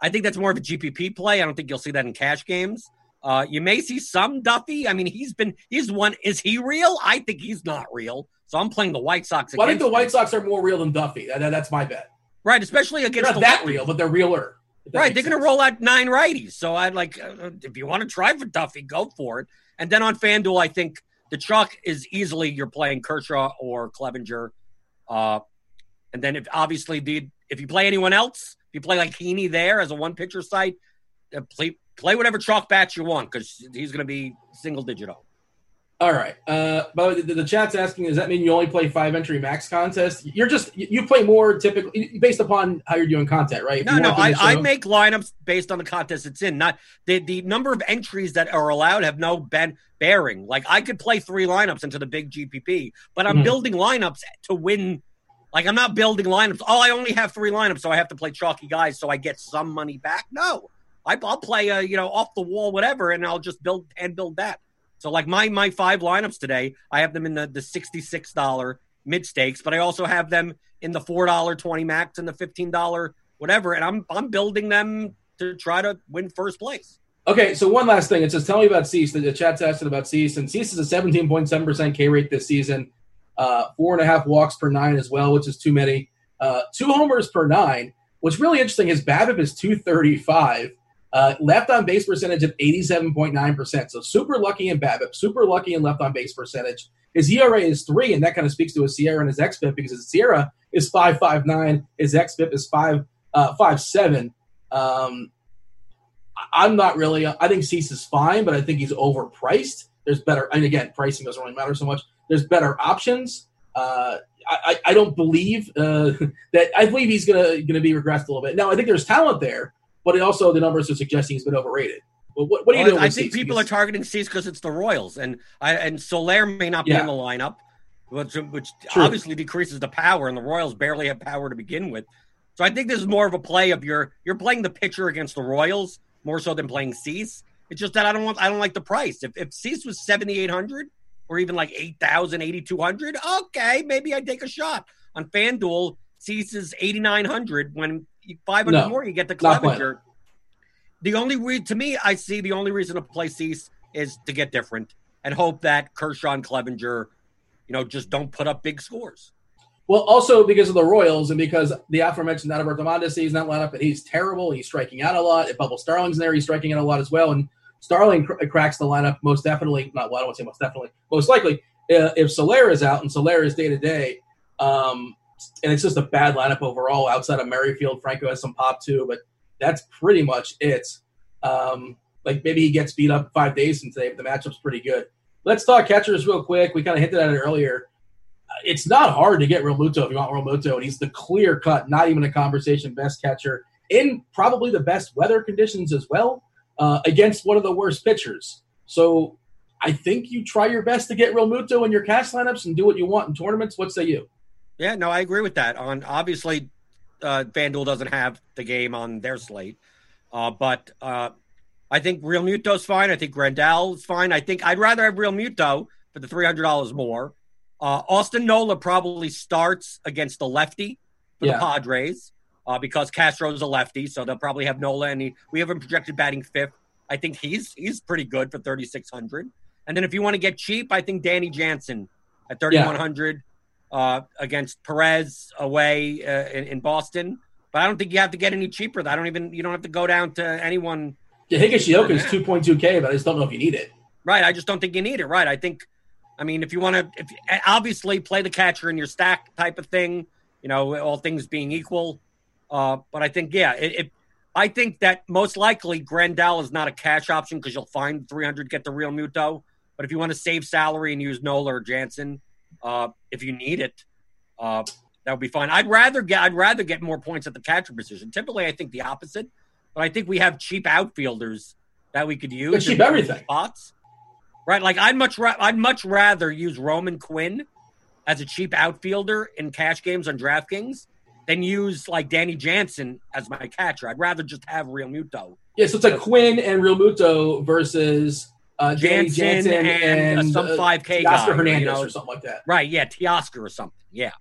I think that's more of a GPP play. I don't think you'll see that in cash games. Uh, you may see some Duffy. I mean, he's been he's one. Is he real? I think he's not real. So I'm playing the White Sox. Well, I think the. White Sox are more real than Duffy. That, that's my bet. Right, especially against they're not that real, but they're realer. Right, they're going to roll out nine righties. So I'd like, uh, if you want to try for Duffy, go for it. And then on FanDuel, I think the chalk is easily you're playing Kershaw or Clevinger. Uh, and then if obviously the if you play anyone else, if you play like Heaney there as a one pitcher site, uh, play play whatever chalk bats you want because he's going to be single digit. All right. Uh, but the, the, chat's asking, does that mean you only play five entry max contest? You're just you play more typically based upon how you're doing content, right? If no, no. I, I make lineups based on the contest it's in. Not the the number of entries that are allowed have no ben, bearing. Like I could play three lineups into the big GPP, but I'm mm-hmm. building lineups to win. Like I'm not building lineups. Oh, I only have three lineups, so I have to play chalky guys so I get some money back. No, I, will play a you know off the wall whatever, and I'll just build and build that. So like my my five lineups today, I have them in the the sixty six dollar mid stakes, but I also have them in the four dollar twenty max and the fifteen dollar whatever, and I'm I'm building them to try to win first place. Okay, so one last thing. It says, tell me about Cease. The chat's asking about Cease, and Cease is a 17.7% K rate this season, uh, four and a half walks per nine as well, which is too many. Uh, two homers per nine. What's really interesting, is BABIP is 235. Uh, left on base percentage of 87.9%. So super lucky in BABIP, super lucky in left on base percentage. His ERA is three, and that kind of speaks to his SIERA and his XFIP because his SIERA is 5.59, his XFIP is 5 uh, 5.7. Um, I'm not really, I think Cease is fine, but I think he's overpriced. There's better, and again, pricing doesn't really matter so much. There's better options. Uh, I, I, don't believe uh, that. I believe he's gonna gonna be regressed a little bit. Now I think there's talent there, but also the numbers are suggesting he's been overrated. Well, what, what, do you well, I think people are targeting Cease because it's the Royals, and I, and Soler may not be yeah. in the lineup, which, which obviously decreases the power, and the Royals barely have power to begin with. So I think this is more of a play of your you're playing the pitcher against the Royals more so than playing Cease. It's just that I don't want I don't like the price. If if Cease was seventy eight hundred or even like 8,000, 8,200, okay, maybe I'd take a shot. On FanDuel, Cease is 8,900 when 500 no, more, you get the Clevinger. The only re- to me, I see the only reason to play Cease is to get different and hope that Kershaw and Clevinger, you know, just don't put up big scores. Well, also because of the Royals and because the aforementioned Adalberto Mondesi is not lineup, and he's terrible. He's striking out a lot. If Bubba Starling's there, he's striking out a lot as well. And Starling cr- cracks the lineup most definitely. Not well, I don't want to say most definitely. Most likely, uh, if Soler is out and Soler is day to day, um, and it's just a bad lineup overall. Outside of Merrifield, Franco has some pop too, but that's pretty much it. Um, like maybe he gets beat up five days from today, but the matchup's pretty good. Let's talk catchers real quick. We kind of hinted at it earlier. It's not hard to get Realmuto if you want Realmuto, and he's the clear cut, not even a conversation, best catcher in probably the best weather conditions as well uh, against one of the worst pitchers. So I think you try your best to get Realmuto in your cash lineups and do what you want in tournaments. What say you? Yeah, no, I agree with that. On obviously, uh, FanDuel doesn't have the game on their slate, uh, but uh, I think Realmuto's fine. I think Grandal's fine. I think I'd rather have Realmuto for the three hundred dollars more. Uh, Austin Nola probably starts against the lefty for yeah. the Padres uh, because Castro's a lefty, so they'll probably have Nola. And he, we have him projected batting fifth. I think he's he's pretty good for thirty six hundred. And then if you want to get cheap, I think Danny Jansen at thirty one hundred. Yeah uh, against Perez away uh, in, in, Boston. But I don't think you have to get any cheaper. I don't even you don't have to go down to anyone. Yeah, Higashioka is two point two K, but I just don't know if you need it. Right, I just don't think you need it. Right, I think. I mean, if you want to, if obviously play the catcher in your stack type of thing, you know, all things being equal. Uh, but I think, yeah, it, it, I think that most likely Grandal is not a cash option because you'll find 300 get the Realmuto. But if you want to save salary and use Nola or Jansen, uh, if you need it, uh, that would be fine. I'd rather get I'd rather get more points at the catcher position. Typically, I think the opposite. but I think we have cheap outfielders that we could use. Cheap everything. Spots. Right, like I'd much ra- I'd much rather use Roman Quinn as a cheap outfielder in cash games on DraftKings than use like Danny Jansen as my catcher. I'd rather just have Realmuto. Yeah, so it's like Quinn and Realmuto versus uh, Jansen Jansen and, and, some uh, 5K Oscar guy, Hernandez you know? or something like that. Right, yeah, Teoscar or something. Yeah.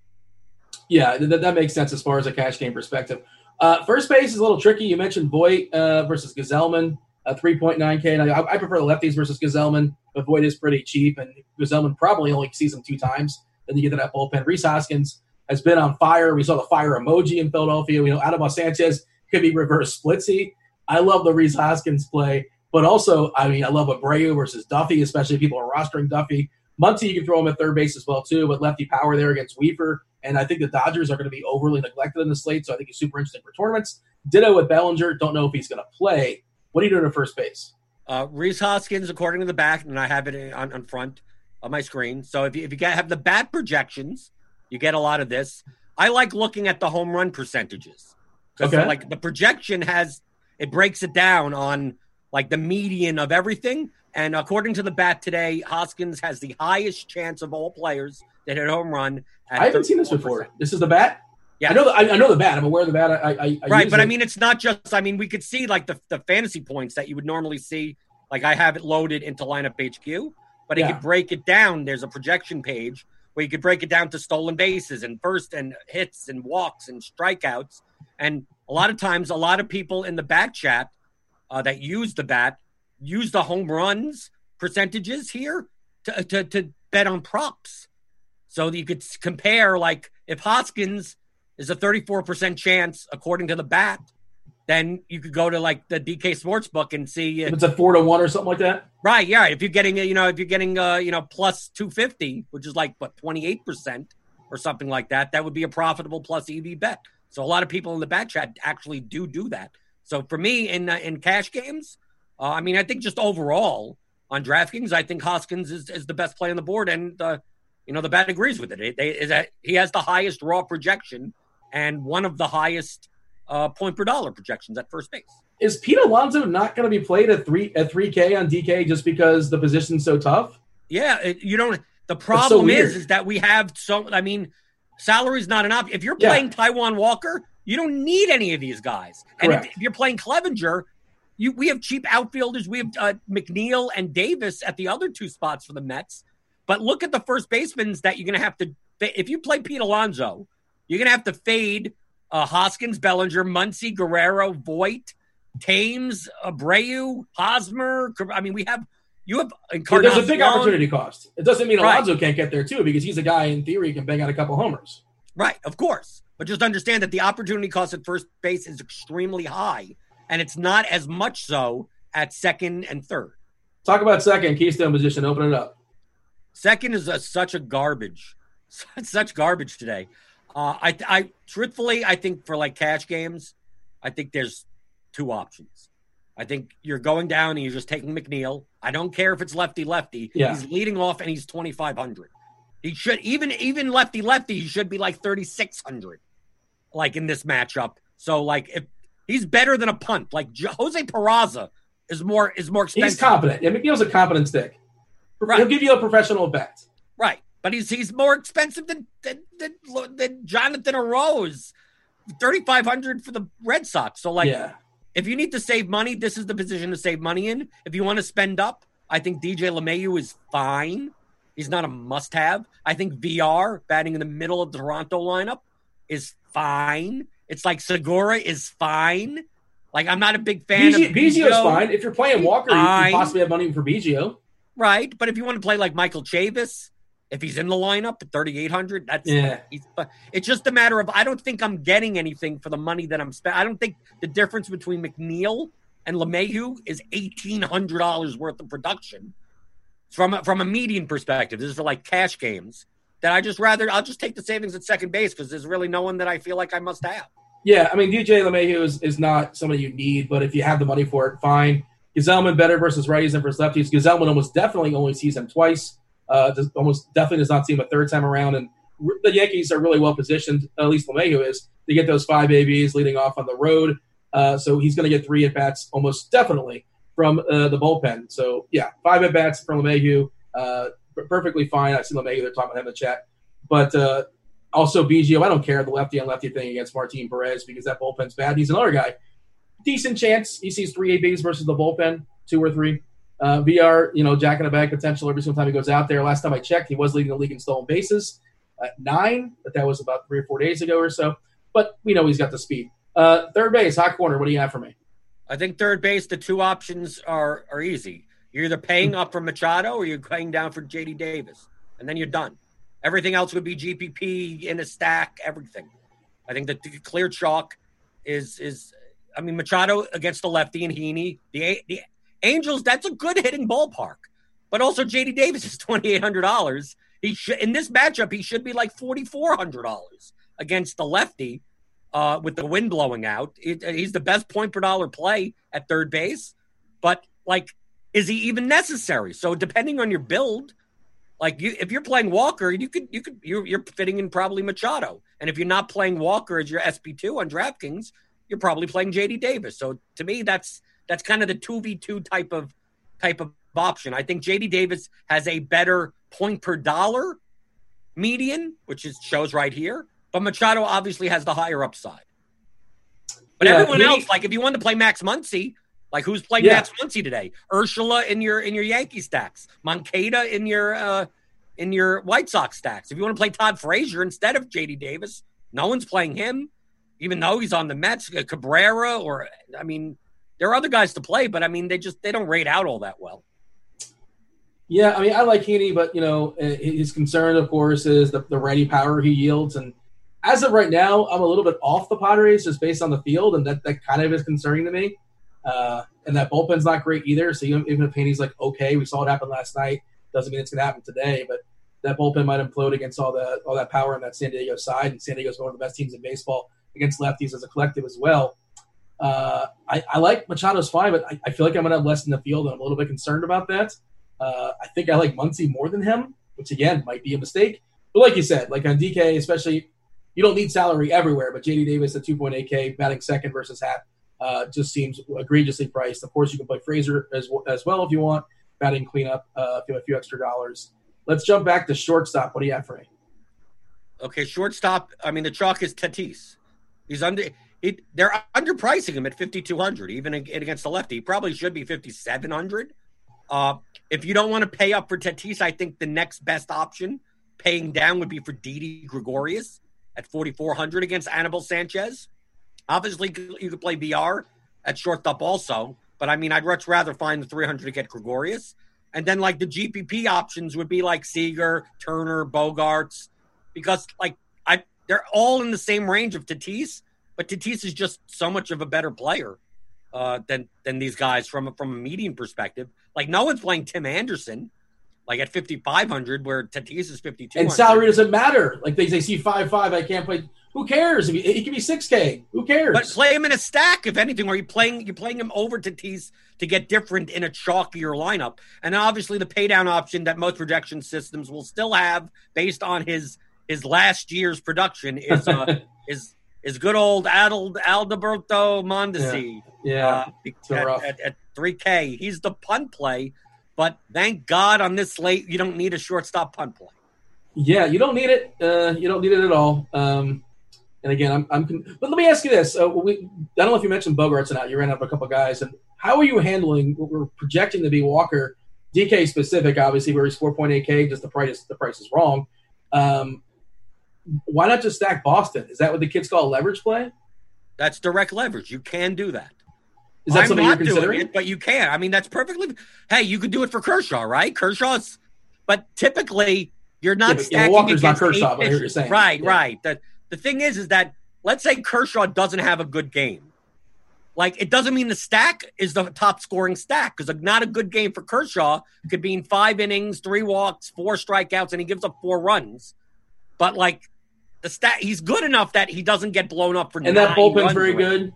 Yeah, that, that makes sense as far as a cash game perspective. Uh, first base is a little tricky. You mentioned Voit uh, versus Gazelman, uh, 3.9K. And I, I prefer the lefties versus Gazelman, but Voit is pretty cheap, and Gazelman probably only sees him two times. Then you get to that bullpen. Rhys Hoskins has been on fire. We saw the fire emoji in Philadelphia. We know Anibal Sanchez could be reverse splitsy. I love the Rhys Hoskins play, but also, I mean, I love Abreu versus Duffy, especially if people are rostering Duffy. Muncy, you can throw him at third base as well, too, but lefty power there against Weaver. And I think the Dodgers are going to be overly neglected in the slate, so I think he's super interesting for tournaments. Ditto with Bellinger. Don't know if he's going to play. What are you doing at first base? Uh, Rhys Hoskins, according to the back, and I have it on, on front of my screen. So if you, if you get, have the bat projections, you get a lot of this. I like looking at the home run percentages. Okay. Like the projection has, it breaks it down on like the median of everything. And according to the bat today, Hoskins has the highest chance of all players that hit a home run. I haven't seen this before. This is the bat. Yeah. I know. The, I, I know the bat. I'm aware of the bat. I, I, I right but i mean it's not just i mean we could see like the, the fantasy points that you would normally see like i have it loaded into lineup hq but it Yeah. could break it down there's a projection page where you could break it down to stolen bases and first and hits and walks and strikeouts and a lot of times a lot of people in the bat chat uh, that use the bat use the home runs percentages here to, to, to bet on props. So you could compare like if hoskins is a 34% chance according to the bat then you could go to like the dk sportsbook and see if it's a four to one or something like that. right yeah. If you're getting you know if you're getting uh you know plus 250 which is like what 28% or something like that that would be a profitable plus ev bet. So a lot of people in the bat chat actually do do that so for me in uh, in cash games uh, i mean i think just overall on draftkings i think hoskins is, is the best play on the board and uh you know the bat agrees with it. it they, is that he has the highest raw projection and one of the highest uh, point per dollar projections at first base. Is Pete Alonso not going to be played at three at three K on DK just because the position's so tough? Yeah, it, you don't. The problem weird. is, is that we have so. I mean, salary's not enough. If you're Yeah. playing Taijuan Walker, you don't need any of these guys. And if, if you're playing Clevinger, you we have cheap outfielders. We have uh, McNeil and Davis at the other two spots for the Mets. But look at the first basemen that you're going to have to. If you play Pete Alonso, you're going to have to fade uh, Hoskins, Bellinger, Muncy, Guerrero, Voit, Thames, Abreu, Hosmer. I mean, we have you have Yeah, there's a big opportunity cost. It doesn't mean Right. Alonso can't get there too because he's a guy in theory can bang out a couple homers. Right, of course. But just understand that the opportunity cost at first base is extremely high, and it's not as much so at second and third. Talk about second keystone position. Open it up. Second is a, such a garbage, such garbage today. Uh, I, I truthfully, I think for like cash games, I think there's two options. I think you're going down and you're just taking McNeil. I don't care if it's lefty lefty. Yeah. He's leading off and he's 2,500. He should even even lefty lefty. He should be like 3,600, like in this matchup. So like if he's better than a punt, like Jose Peraza is more is more expensive. He's competent. Yeah, McNeil's a competent stick. Right. He'll give you a professional bet. Right, but he's he's more expensive than than than, than Jonathan Arauz. thirty five hundred for the Red Sox. So like, yeah. if you need to save money, this is the position to save money in. If you want to spend up, I think DJ LeMahieu is fine. He's not a must have. I think VR batting in the middle of the Toronto lineup is fine. It's like Segura is fine. Like I'm not a big fan BG, of Biggio's Biggio. fine. If you're playing Walker, you Fine. can possibly have money for Biggio. Right, but if you want to play like Michael Chavis, if he's in the lineup at 3,800, that's Yeah. it's just a matter of I don't think I'm getting anything for the money that I'm spending. I don't think the difference between McNeil and LeMahieu is eighteen hundred dollars worth of production from a, from a median perspective. This is for like cash games that I just rather I'll just take the savings at second base because there's really no one that I feel like I must have. Yeah, I mean DJ LeMahieu is, is not somebody you need, but if you have the money for it, fine. Gazelman better versus righties than versus lefties. Gazelman almost definitely only sees him twice. Uh, almost definitely does not see him a third time around. And the Yankees are really well positioned, at least LeMahieu is, to get those five ABs leading off on the road. Uh, so he's going to get three at bats almost definitely from uh, the bullpen. So yeah, five at bats from LeMahieu. Uh, perfectly fine. I see LeMahieu. They're talking about him in the chat, but uh, also Biggio, I don't care the lefty on lefty thing against Martin Perez because that bullpen's bad. He's another guy. Decent chance he sees three ABs versus the bullpen, two or three. Uh, VR, you know, jack in the bag potential every single time he goes out there. Last time I checked, he was leading the league in stolen bases at nine, but that was about three or four days ago or so. But we know he's got the speed. Uh, third base, hot corner. What do you have for me? I think third base, the two options are are easy. You're either paying up for Machado or you're paying down for JD Davis, and then you're done. Everything else would be GPP in a stack. Everything. I think that the clear chalk is is. I mean Machado against the lefty and Heaney. The the Angels. That's a good hitting ballpark, but also JD Davis is twenty eight hundred dollars. He should in this matchup he should be like forty four hundred dollars against the lefty uh, with the wind blowing out. It, he's the best point per dollar play at third base, but like, is he even necessary? So depending on your build, like you, if you're playing Walker, you could you could you're, you're fitting in probably Machado, and if you're not playing Walker as your SP two on DraftKings, you're probably playing JD Davis. So to me, that's that's kind of the two v two type of type of option. I think JD Davis has a better point per dollar median, which is shows right here. But Machado obviously has the higher upside. But yeah, everyone else, like if you want to play Max Muncy, like who's playing yeah. Max Muncy today? Urshela in your in your Yankee stacks, Moncada in your uh in your White Sox stacks. If you want to play Todd Frazier instead of JD Davis, no one's playing him, even though he's on the Mets. Uh, Cabrera, or I mean, there are other guys to play, but I mean, they just they don't rate out all that well. Yeah, I mean, I like Heaney, but you know, uh, his concern, of course, is the, the ready power he yields, and as of right now, I'm a little bit off the Padres just based on the field, and that, that kind of is concerning to me. Uh, and that bullpen's not great either. So even, even if Heaney's like okay, we saw it happen last night, doesn't mean it's going to happen today. But that bullpen might implode against all the all that power on that San Diego side, and San Diego's one of the best teams in baseball against lefties as a collective as well. Uh, I, I, like Machado's fine, but I, I, feel like I'm going to have less in the field, and I'm a little bit concerned about that. Uh, I think I like Muncy more than him, which again might be a mistake. But like you said, like on DK, especially you don't need salary everywhere, but JD Davis at 2.8K, batting second versus Happ, uh, just seems egregiously priced. Of course, you can play Frazier as, as well if you want, batting cleanup, uh, a few extra dollars. Let's jump back to shortstop. What do you have for me? Okay, shortstop. I mean, the chalk is Tatis. He's under. It, they're underpricing him at 5200 even against the lefty. He probably should be 5700 uh, if you don't want to pay up for Tatis, I think the next best option paying down would be for Didi Gregorius at 4,400 against Anibal Sanchez. Obviously, you could play VR at shortstop also, but I mean, I'd much rather find the 300 to get Gregorius. And then, like, the GPP options would be like Seager, Turner, Bogaerts, because, like, I they're all in the same range of Tatis, but Tatis is just so much of a better player uh, than than these guys from from a median perspective. Like, no one's playing Tim Anderson like at 5,500, where Tatis is 52. And salary doesn't matter. Like they, they see 5 5, I can't play. Who cares? He, he can be 6K. Who cares? But play him in a stack, if anything. Are you playing you're playing him over Tatis to get different in a chalkier lineup? And obviously, the paydown option that most projection systems will still have based on his his last year's production is uh, is is good old Adel, Alberto Mondesi. Yeah, yeah. Uh, at, at, 3K. He's the punt play but thank God on this slate, you don't need a shortstop punt play. Yeah, you don't need it. Uh, you don't need it at all. Um, and again, I'm, I'm. But let me ask you this: uh, we, I don't know if you mentioned Bogaerts or not. You ran up a couple guys, and how are you handling what we're projecting to be Walker, DK specific? Obviously, where he's 4.8K, just the price. The price is wrong. Um, why not just stack Boston? Is that what the kids call leverage play? That's direct leverage. You can do that. Is that I'm something you're considering? It, but you can. I mean, that's perfectly. Hey, you could do it for Kershaw, right? Kershaw's, but typically you're not yeah, stacking Walker's not Kershaw. But I hear you're saying right, yeah. right. The the thing is, is that let's say Kershaw doesn't have a good game. Like it doesn't mean the stack is the top scoring stack because not a good game for Kershaw could be in five innings, three walks, four strikeouts, and he gives up four runs. But like the stat, he's good enough that he doesn't get blown up for. And that bullpen's very good.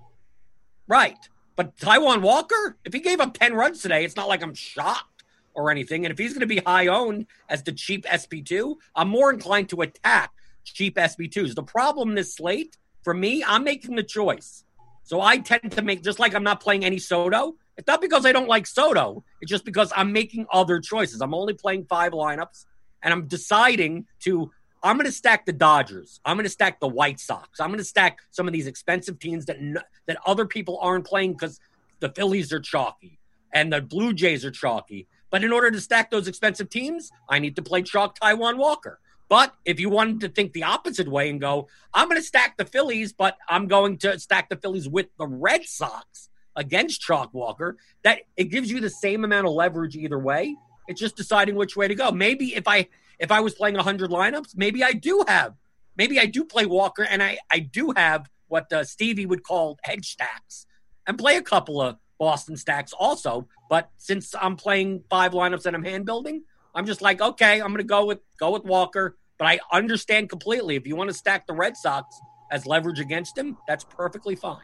Right. But Taijuan Walker, if he gave up 10 runs today, it's not like I'm shocked or anything. And if he's going to be high owned as the cheap SP2, I'm more inclined to attack cheap SP2s. The problem this slate, for me, I'm making the choice. So I tend to make just like I'm not playing any Soto. It's not because I don't like Soto. It's just because I'm making other choices. I'm only playing five lineups, and I'm deciding to. I'm going to stack the Dodgers. I'm going to stack the White Sox. I'm going to stack some of these expensive teams that that other people aren't playing because the Phillies are chalky and the Blue Jays are chalky. But in order to stack those expensive teams, I need to play chalk Taijuan Walker. But if you wanted to think the opposite way and go, I'm going to stack the Phillies, but I'm going to stack the Phillies with the Red Sox against Chalk Walker, that it gives you the same amount of leverage either way. It's just deciding which way to go. Maybe if I if I was playing 100 lineups, maybe I do have, maybe I do play Walker and I I do have what uh, Stevie would call hedge stacks and play a couple of Boston stacks also. But since I'm playing five lineups and I'm hand building, I'm just like, okay, I'm going to go with go with Walker. But I understand completely if you want to stack the Red Sox as leverage against him, that's perfectly fine.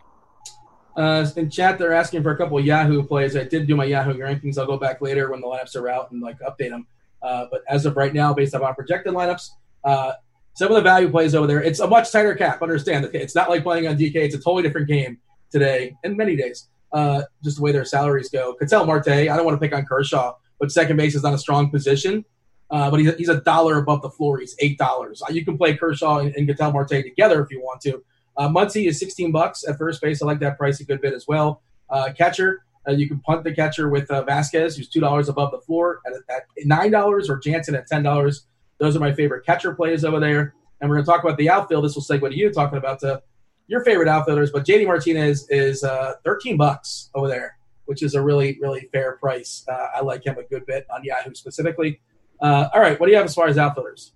Uh, in chat, they're asking for a couple Yahoo plays. I did do my Yahoo rankings. I'll go back later when the lineups are out and like update them. Uh, but as of right now, based on our projected lineups, uh, some of the value plays over there. It's a much tighter cap. Understand that it's not like playing on DK. It's a totally different game today and many days. Uh, just the way their salaries go. Ketel Marte. I don't want to pick on Kershaw, but second base is not a strong position. Uh, but he's, he's a dollar above the floor. He's eight dollars. Uh, you can play Kershaw and, and Ketel Marte together if you want to. Uh, Muncy is 16 bucks at first base. I like that price a good bit as well. Uh, catcher, uh, you can punt the catcher with uh, Vasquez, who's two dollars above the floor at, at nine dollars, or Jansen at ten dollars. Those are my favorite catcher plays over there. And we're going to talk about the outfield. This will segue to you talking about the, your favorite outfielders. But JD Martinez is uh, 13 bucks over there, which is a really, really fair price. Uh, I like him a good bit on Yahoo specifically. all right, what do you have as far as outfielders?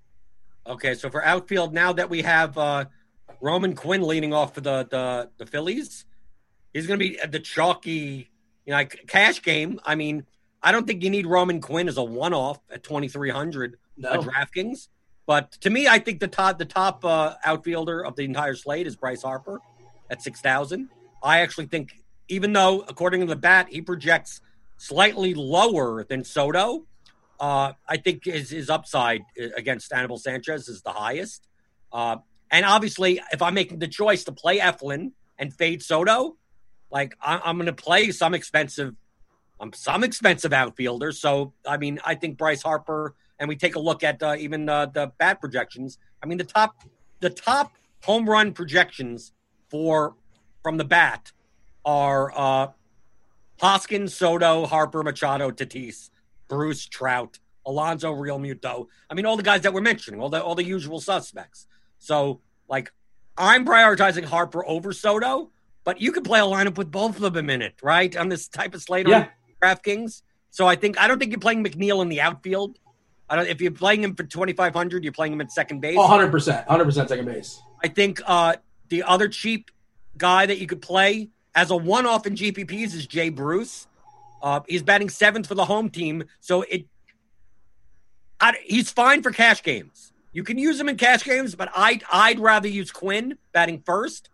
Okay, so for outfield, now that we have Roman Quinn leaning off for the the, the Phillies. He's going to be the chalky, you know, like cash game. I mean, I don't think you need Roman Quinn as a one off at twenty three hundred no. at DraftKings. But to me, I think the top the top uh, outfielder of the entire slate is Bryce Harper at six thousand. I actually think, even though according to the bat he projects slightly lower than Soto, uh, I think his his upside uh, against Anibal Sanchez is the highest. Uh, and obviously, if I'm making the choice to play Eflin and fade Soto, like I, am going to play some expensive, um, some expensive outfielders. So I mean, I think Bryce Harper, and we take a look at uh, even uh, the bat projections. I mean, the top, the top home run projections for from the bat are uh, Hoskins, Soto, Harper, Machado, Tatis, Bruce, Trout, Alonzo Alonso, Realmuto. I mean, all the guys that we're mentioning, all the all the usual suspects. So, like, I'm prioritizing Harper over Soto, but you could play a lineup with both of them in it, right? On this type of slate yeah. on DraftKings. So I think I don't think you're playing McNeil in the outfield. I don't. If you're playing him for 2,500, you're playing him at second base. 100 percent, 100 percent second base. I think uh, the other cheap guy that you could play as a one-off in GPPs is Jay Bruce. Uh, he's batting seventh for the home team, so it. I, he's fine for cash games. You can use him in cash games, but I'd, I'd rather use Quinn batting first.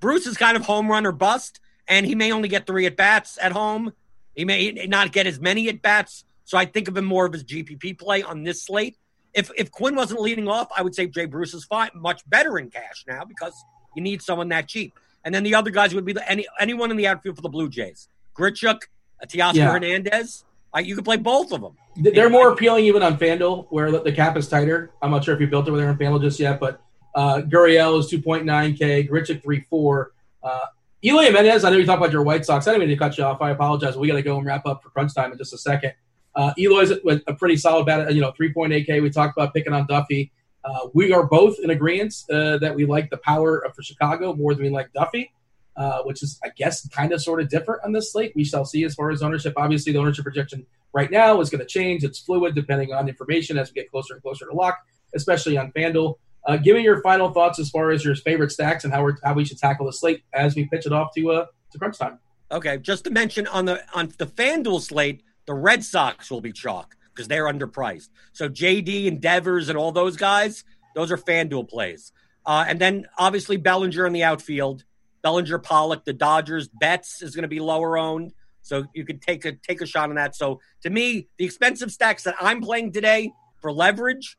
Bruce is kind of home run or bust, and he may only get three at bats at home. He may not get as many at bats. So I think of him more of his GPP play on this slate. If if Quinn wasn't leading off, I would say Jay Bruce is fine, much better in cash now because you need someone that cheap. And then the other guys would be the, any anyone in the outfield for the Blue Jays, Grichuk, Teoscar yeah. Hernandez. You could play both of them. They're more appealing even on FanDuel, where the cap is tighter. I'm not sure if you built it over there on FanDuel just yet, but uh, Gurriel is 2.9K, Grichuk 3.4. Uh, Eloy Jimenez, I know you talked about your White Sox. I didn't mean to cut you off. I apologize. We got to go and wrap up for crunch time in just a second. Uh, Eloy's a pretty solid bat, you know, 3.8K. We talked about picking on Duffy. Uh, we are both in agreement uh, that we like the power of, for Chicago more than we like Duffy, uh, which is, I guess, kind of sort of different on this slate. We shall see as far as ownership. Obviously, the ownership projection right now is going to change. It's fluid depending on information as we get closer and closer to lock, especially on FanDuel. Uh, give me your final thoughts as far as your favorite stacks and how we how we should tackle the slate as we pitch it off to uh, to crunch time. Okay, just to mention on the on the FanDuel slate, the Red Sox will be chalk because they're underpriced. So JD and Devers and all those guys, those are FanDuel plays. Uh, and then obviously Bellinger in the outfield, Bellinger, Pollock, the Dodgers. Betts is going to be lower owned. So you could take a take a shot on that. So to me, the expensive stacks that I'm playing today for leverage,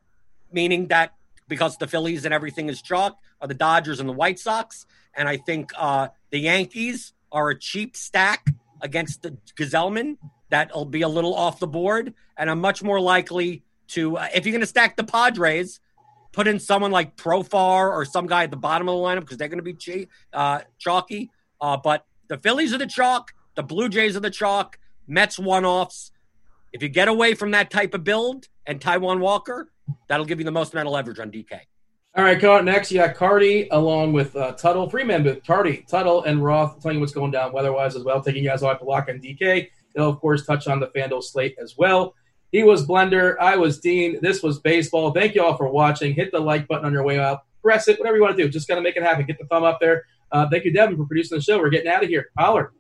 meaning that because the Phillies and everything is chalk, are the Dodgers and the White Sox. And I think uh, the Yankees are a cheap stack against the Gazelman. That'll be a little off the board. And I'm much more likely to, uh, if you're going to stack the Padres, put in someone like Profar or some guy at the bottom of the lineup because they're going to be ch- uh, chalky. Uh, but the Phillies are the chalk, the Blue Jays are the chalk, Mets one offs. If you get away from that type of build and Taijuan Walker, that'll give you the most amount of leverage on DK. All right, coming up next, you got Cardi along with uh, Tuttle, Freeman, but Cardi, Tuttle, and Roth telling you what's going down weather-wise as well, taking you guys off to lock on DK. They'll, of course, touch on the FanDuel slate as well. He was Blender. I was Dean. This was baseball. Thank you all for watching. Hit the like button on your way out. Press it, whatever you want to do. Just got to make it happen. Get the thumb up there. Uh, thank you, Devin, for producing the show. We're getting out of here. Holler.